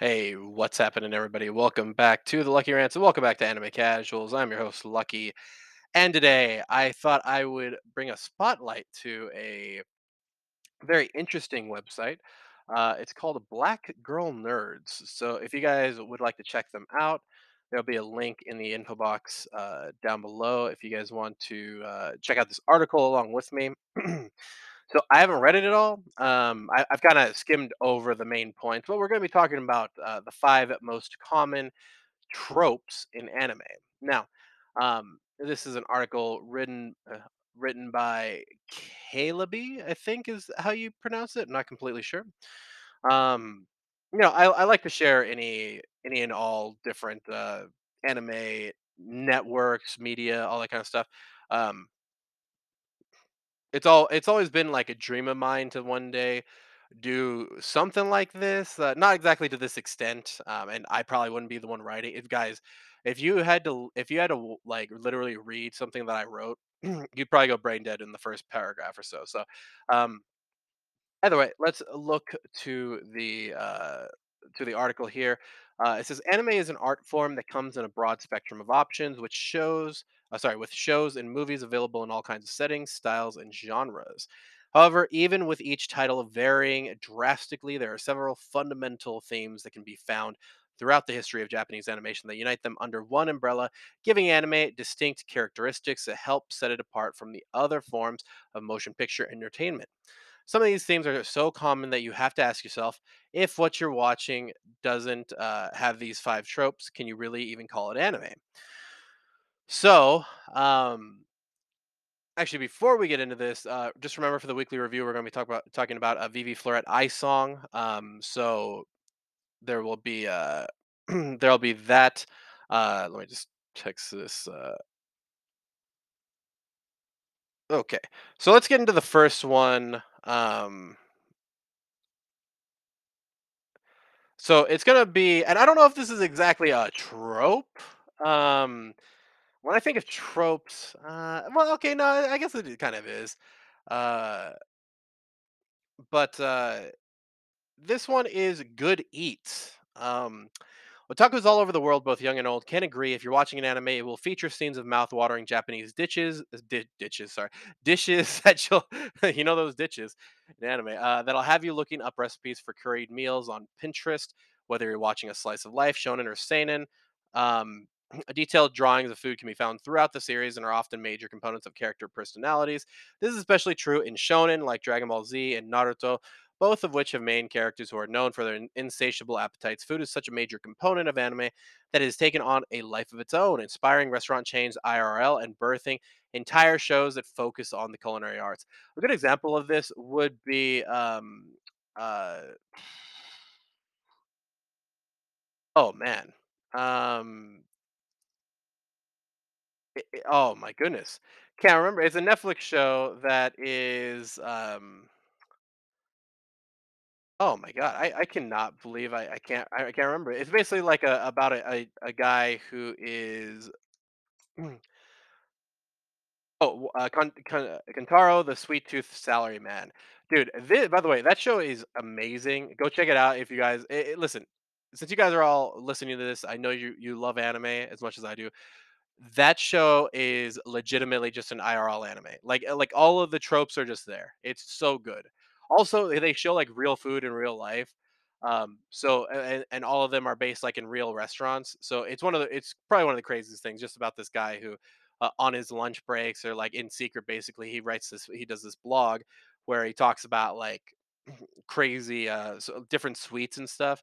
Hey, what's happening, everybody? Welcome back to the Lucky Rants and welcome back to Anime Casuals. I'm your host, Lucky. And today I thought I would bring a spotlight to a very interesting website. Uh, it's called Black Girl Nerds. So if you guys would like to check them out, there'll be a link in the info box uh, down below if you guys want to uh, check out this article along with me. So I haven't read it at all. Um, I, I've kind of skimmed over the main points, but we're going to be talking about uh, the five most common tropes in anime. Now, um, this is an article written uh, written by Calebi, I think is how you pronounce it. I'm not completely sure. Um, you know, I, I like to share any any and all different uh, anime networks, media, all that kind of stuff. Um, it's all it's always been like a dream of mine to one day do something like this. Uh, not exactly to this extent, um, and I probably wouldn't be the one writing. If guys, if you had to, if you had to like literally read something that I wrote, you'd probably go brain dead in the first paragraph or so. So, um, Either way, let's look to the uh, to the article here. Uh, it says anime is an art form that comes in a broad spectrum of options, which shows, uh, sorry, with shows and movies available in all kinds of settings, styles, and genres. However, even with each title varying drastically, there are several fundamental themes that can be found throughout the history of Japanese animation that unite them under one umbrella, giving anime distinct characteristics that help set it apart from the other forms of motion picture entertainment. Some of these themes are so common that you have to ask yourself if what you're watching doesn't uh, have these five tropes, can you really even call it anime? So, um, actually, before we get into this, uh, just remember for the weekly review, we're going to be talk about, talking about a Vivy Fluorite Eye's song. Um, so there will be uh, there'll be that. Uh, let me just text this. Uh, okay, so let's get into the first one. Um, So it's gonna be, and I don't know if this is exactly a trope. Um, when I think of tropes, uh, well, okay, no, I guess it kind of is. Uh, but uh, this one is Good Eats. Um, otakus all over the world, both young and old, can agree if you're watching an anime, it will feature scenes of mouth-watering Japanese ditches, uh, di- ditches, sorry, dishes that you'll, you know, those ditches in anime, uh, that'll have you looking up recipes for curried meals on Pinterest, whether you're watching a slice of life, shonen or seinen. Um, detailed drawings of food can be found throughout the series and are often major components of character personalities. This is especially true in shonen like Dragon Ball Z and Naruto, both of which have main characters who are known for their insatiable appetites. Food is such a major component of anime that it has taken on a life of its own, inspiring restaurant chains IRL and birthing entire shows that focus on the culinary arts. A good example of this would be um uh oh man. Um i- i- oh my goodness. Can't remember. It's a Netflix show that is um Oh my god, I, I cannot believe I, I can't I can't remember. It's basically like a about a, a, a guy who is oh uh, Kan, Kan, Kantaro the Sweet Tooth Salary Man, dude. This, by the way, that show is amazing. Go check it out if you guys eh, eh, listen. Since you guys are all listening to this, I know you you love anime as much as I do. That show is legitimately just an IRL anime. Like uh, like all of the tropes are just there. It's so good. Also, they show like real food in real life. Um, so and, and all of them are based like in real restaurants. So it's one of the it's probably one of the craziest things just about this guy who uh, on his lunch breaks or like in secret basically he writes this he does this blog where he talks about like crazy uh so different sweets and stuff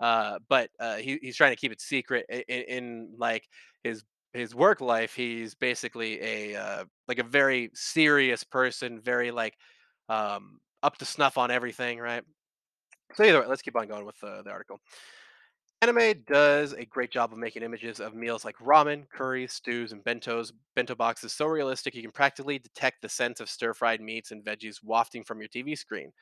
uh, but uh, he, he's trying to keep it secret in, in like his his work life. He's basically a uh, like a very serious person, very like um, up to snuff on everything, right? So either way, let's keep on going with the article. Anime does a great job of making images of meals like ramen, curries, stews, and bentos, bento boxes so realistic you can practically detect the scent of stir-fried meats and veggies wafting from your TV screen.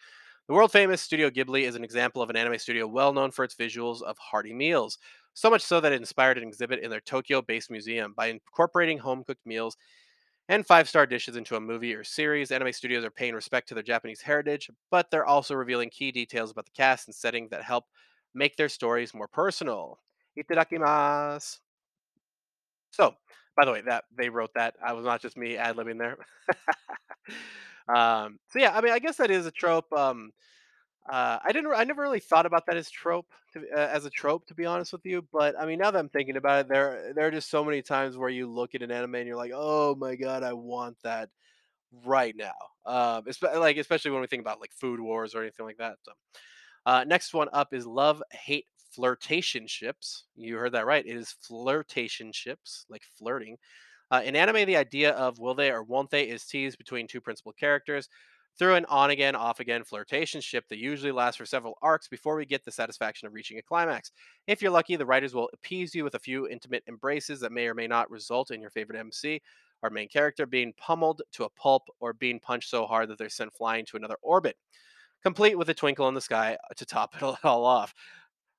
The world famous Studio Ghibli is an example of an anime studio well known for its visuals of hearty meals, so much so that it inspired an exhibit in their Tokyo based museum. By incorporating home cooked meals and five star dishes into a movie or series, anime studios are paying respect to their Japanese heritage, but they're also revealing key details about the cast and setting that help make their stories more personal. Itadakimasu. So, by the way, that they wrote that. I was not just me ad libbing there. um, so yeah, I mean, I guess that is a trope. Um, uh, I didn't. I never really thought about that as trope, to, uh, as a trope, to be honest with you. But I mean, now that I'm thinking about it, there there are just so many times where you look at an anime and you're like, oh my god, I want that right now. Um, like especially when we think about like food wars or anything like that. So, uh, next one up is love hate flirtation ships. You heard that right. It is flirtation ships, like flirting. Uh, in anime, the idea of will they or won't they is teased between two principal characters through an on again, off again flirtation ship that usually lasts for several arcs before we get the satisfaction of reaching a climax. If you're lucky, the writers will appease you with a few intimate embraces that may or may not result in your favorite MC, our main character, being pummeled to a pulp or being punched so hard that they're sent flying to another orbit, complete with a twinkle in the sky to top it all off.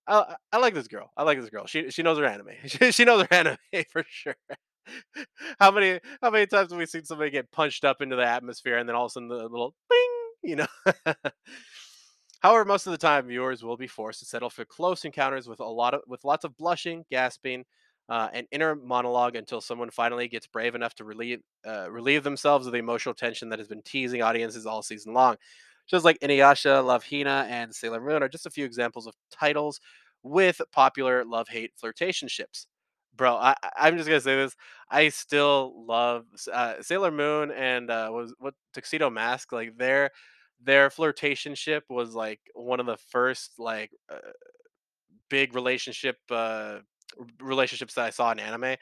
I, I like this girl. I like this girl. She she knows her anime. She, she knows her anime for sure. how many how many times have we seen somebody get punched up into the atmosphere and then all of a sudden the little bing, you know? However, most of the time viewers will be forced to settle for close encounters with a lot of with lots of blushing, gasping, uh, and inner monologue until someone finally gets brave enough to relieve uh, relieve themselves of the emotional tension that has been teasing audiences all season long. Shows like Inuyasha, Love Hina, and Sailor Moon are just a few examples of titles with popular love hate flirtation ships. Bro, I, I'm just gonna say this. I still love uh, Sailor Moon and uh, was what Tuxedo Mask. Like their their flirtation ship was like one of the first like uh, big relationship uh, relationships that I saw in anime.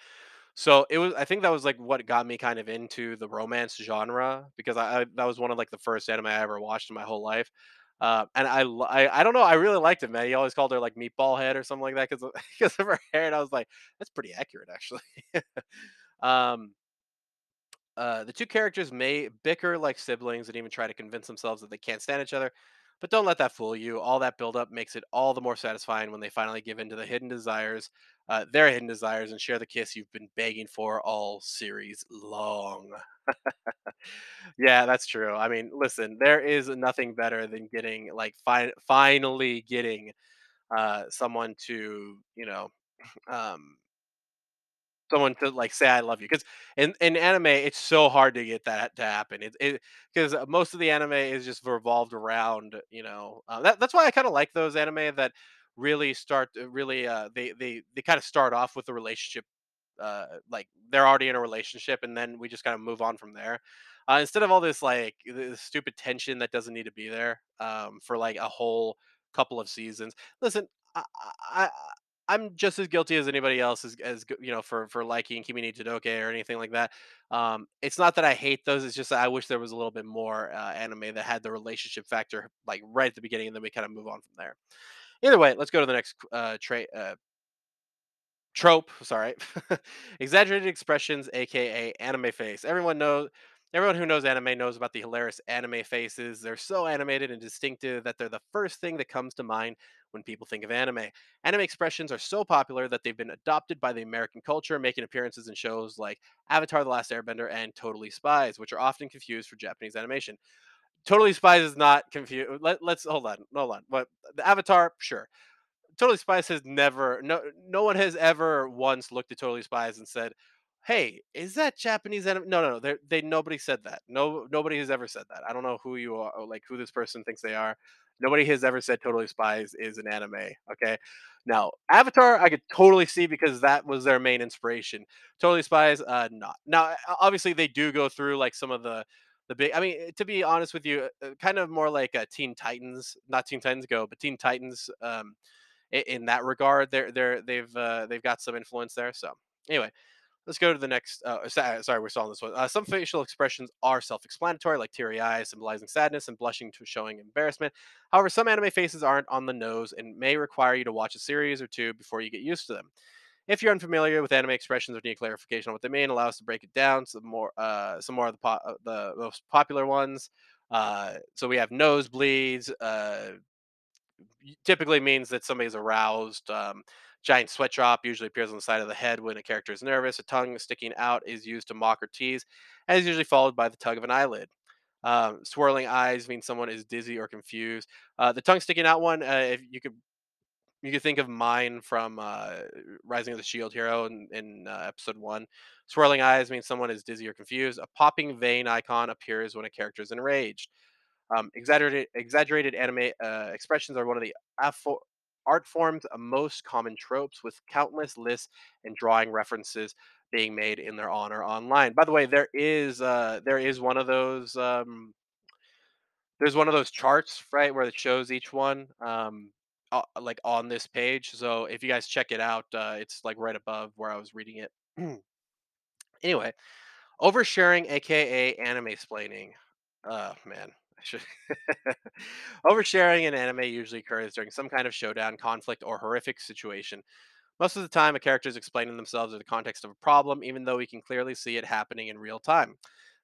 So it was I think that was, like, what got me kind of into the romance genre because I I that was one of, like, the first anime I ever watched in my whole life. Uh, and I don't know, I really liked it, man. He always called her, like, Meatball Head or something like that because of 'cause of her hair, and I was like, "That's pretty accurate, actually." Um, uh, the two characters may bicker like siblings and even try to convince themselves that they can't stand each other, but don't let that fool you. All that buildup makes it all the more satisfying when they finally give in to the hidden desires, uh, their hidden desires, and share the kiss you've been begging for all series long. Yeah, that's true. I mean, listen, there is nothing better than getting like fi- finally getting uh, someone to you know um, someone to like say I love you because in in anime it's so hard to get that to happen. It because most of the anime is just revolved around you know uh, that that's why I kind of like those anime that really start really uh they they they kind of start off with a relationship uh like they're already in a relationship and then we just kind of move on from there uh, instead of all this like this stupid tension that doesn't need to be there um for like a whole couple of seasons listen I I'm just as guilty as anybody else as, as you know for for liking Kimi ni Todoke or anything like that. Um, it's not that I hate those; it's just I wish there was a little bit more uh, anime that had the relationship factor like right at the beginning, and then we kind of move on from there. Either way, let's go to the next uh, trait. Uh, trope sorry exaggerated expressions aka anime face everyone knows everyone who knows anime knows about the hilarious anime faces they're so animated and distinctive that they're the first thing that comes to mind when people think of anime. Anime expressions are so popular that they've been adopted by the american culture making appearances in shows like avatar the last airbender and totally spies which are often confused for japanese animation. Totally spies is not confused Let, let's hold on hold on but the avatar sure. Totally Spies has never no no one has ever once looked at Totally Spies and said, "Hey, is that Japanese anime?" No, no, no. They nobody said that. No nobody has ever said that. I don't know who you are, like who this person thinks they are. Nobody has ever said Totally Spies is an anime. Okay. Now, Avatar, I could totally see because that was their main inspiration. Totally Spies, uh, not. Now, obviously, they do go through like some of the the big. I mean, to be honest with you, uh, kind of more like a Teen Titans, not Teen Titans Go, but Teen Titans. Um, in that regard. They're they're they've uh, they've got some influence there. So anyway, let's go to the next. Uh, sorry, we're still on this one. Uh, some facial expressions are self-explanatory, like teary eyes symbolizing sadness and blushing to showing embarrassment. However, some anime faces aren't on the nose and may require you to watch a series or two before you get used to them. If you're unfamiliar with anime expressions or need clarification on what they mean, allow us to break it down. Some more, uh, some more of the po- uh, the most popular ones. Uh, so we have nosebleeds, uh, typically means that somebody's aroused. Um, giant sweat drop usually appears on the side of the head when a character is nervous. A tongue sticking out is used to mock or tease, and is usually followed by the tug of an eyelid. Um, swirling eyes means someone is dizzy or confused. Uh, the tongue sticking out one, uh, if you could You could think of mine from uh, Rising of the Shield Hero in, in uh, episode one. Swirling eyes means someone is dizzy or confused. A popping vein icon appears when a character is enraged. Um, exaggerated, exaggerated anime uh, expressions are one of the art form's most common tropes, with countless lists and drawing references being made in their honor online. By the way, there is uh, there is one of those um, there's one of those charts right where it shows each one um, uh, like on this page. So if you guys check it out, uh, it's like right above where I was reading it. anyway, Oversharing, aka anime splaining. Oh man. Oversharing in anime usually occurs during some kind of showdown, conflict, or horrific situation. Most of the time, a character is explaining themselves in the context of a problem, even though we can clearly see it happening in real time.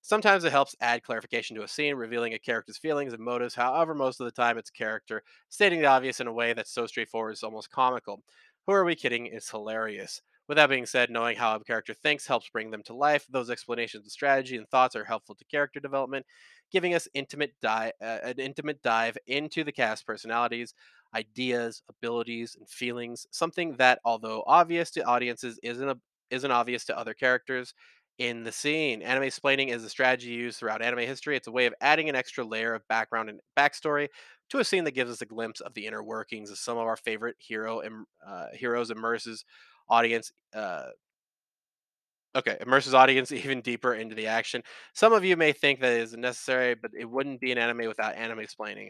Sometimes it helps add clarification to a scene, revealing a character's feelings and motives. However, most of the time, it's character stating the obvious in a way that's so straightforward it's almost comical. Who are we kidding? It's hilarious. With that being said, knowing how a character thinks helps bring them to life. Those explanations of strategy and thoughts are helpful to character development, giving us intimate di- uh, an intimate dive into the cast personalities, ideas, abilities, and feelings. Something that, although obvious to audiences, isn't a, isn't obvious to other characters in the scene. Anime splaining is a strategy used throughout anime history. It's a way of adding an extra layer of background and backstory to a scene that gives us a glimpse of the inner workings of some of our favorite hero and uh, heroes immerses audience uh, okay immerses audience even deeper into the action some of you may think that it isn't necessary but it wouldn't be an anime without anime explaining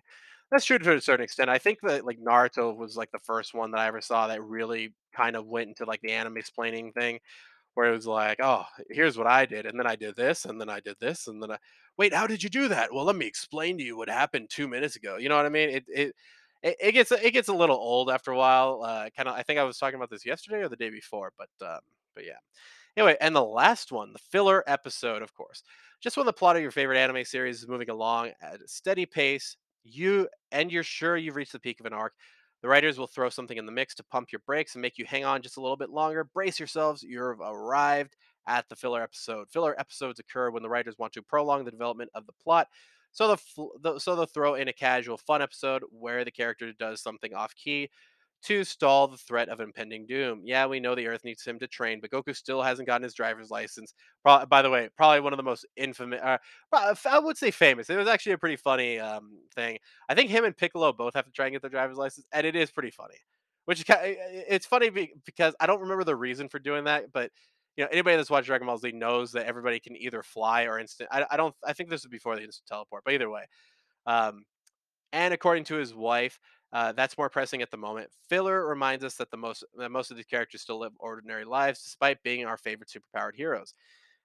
that's true to a certain extent i think that like naruto was like the first one that i ever saw that really kind of went into like the anime explaining thing where it was like, "Oh, here's what I did, and then I did this, and then I did this, and then I wait, how did you do that? Well, let me explain to you what happened two minutes ago." You know what I mean? It it it, it gets it gets a little old after a while. Uh, kind of, I think I was talking about this yesterday or the day before, but um, but yeah. Anyway, and the last one, the filler episode, of course. Just when the plot of your favorite anime series is moving along at a steady pace, you and you're sure you've reached the peak of an arc, the writers will throw something in the mix to pump your brakes and make you hang on just a little bit longer. Brace yourselves, you've arrived at the filler episode. Filler episodes occur when the writers want to prolong the development of the plot. So the, the so they'll throw in a casual fun episode where the character does something off key to stall the threat of impending doom. Yeah, we know the Earth needs him to train, but Goku still hasn't gotten his driver's license. Pro- by the way, probably one of the most infamous. Uh, I would say famous. It was actually a pretty funny um, thing. I think him and Piccolo both have to try and get their driver's license, and it is pretty funny. Which it's funny because I don't remember the reason for doing that, but you know anybody that's watched Dragon Ball Z knows that everybody can either fly or instant. I, I don't. I think this was before the instant teleport, but either way. Um, and according to his wife, uh, that's more pressing at the moment. Filler reminds us that the most that most of these characters still live ordinary lives, despite being our favorite superpowered heroes.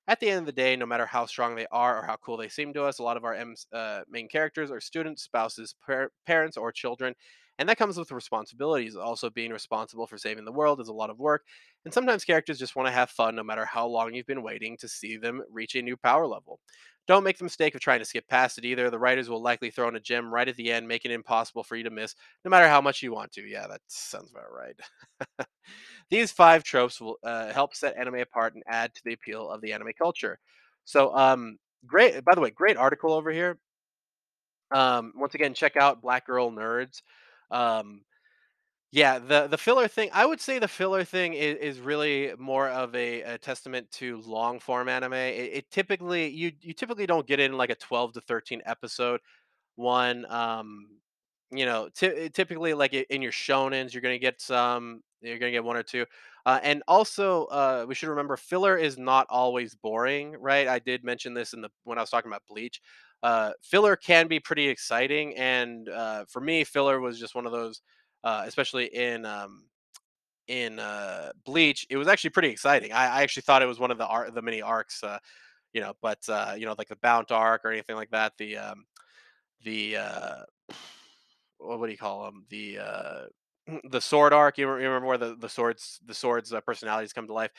At the end of the day, no matter how strong they are or how cool they seem to us, a lot of our uh, main characters are students, spouses, par- parents, or children. And that comes with responsibilities. Also, being responsible for saving the world is a lot of work. And sometimes characters just want to have fun no matter how long you've been waiting to see them reach a new power level. Don't make the mistake of trying to skip past it either. The writers will likely throw in a gem right at the end, making it impossible for you to miss, no matter how much you want to. Yeah, that sounds about right. These five tropes will uh, help set anime apart and add to the appeal of the anime culture. So, um, great. By the way, great article over here. Um, once again, check out Black Girl Nerds. Um, yeah, the the filler thing, I would say the filler thing is, is really more of a, a testament to long form anime. It, it typically you you typically don't get in like a 12 to 13 episode one. Um, you know, ty- typically like in your shonens, you're gonna get some. You're gonna get one or two. Uh, and also, uh, we should remember filler is not always boring, right? I did mention this in the when I was talking about Bleach. Uh, filler can be pretty exciting, and uh, for me, filler was just one of those, uh, especially in um, in uh, Bleach. It was actually pretty exciting. I, I actually thought it was one of the ar- the mini arcs, you know, but you know, like the Bount arc or anything like that. The um, the what, do you call them? The the sword arc. You, remember where the the swords the swords uh, personalities come to life?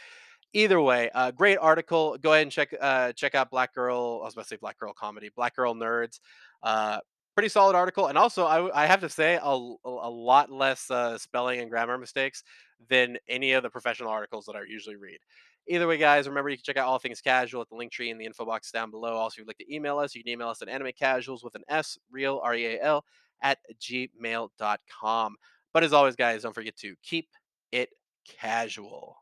Either way, uh, great article. Go ahead and check uh, check out Black Girl. I was about to say Black Girl comedy, Black Girl Nerds. Uh, pretty solid article, and also I, I have to say a, a lot less uh, spelling and grammar mistakes than any of the professional articles that I usually read. Either way, guys, remember you can check out all things casual at the link tree in the info box down below. Also, if you'd like to email us, you can email us at animecasuals with an S, real, R E A L, at gmail.com. But as always, guys, don't forget to keep it casual.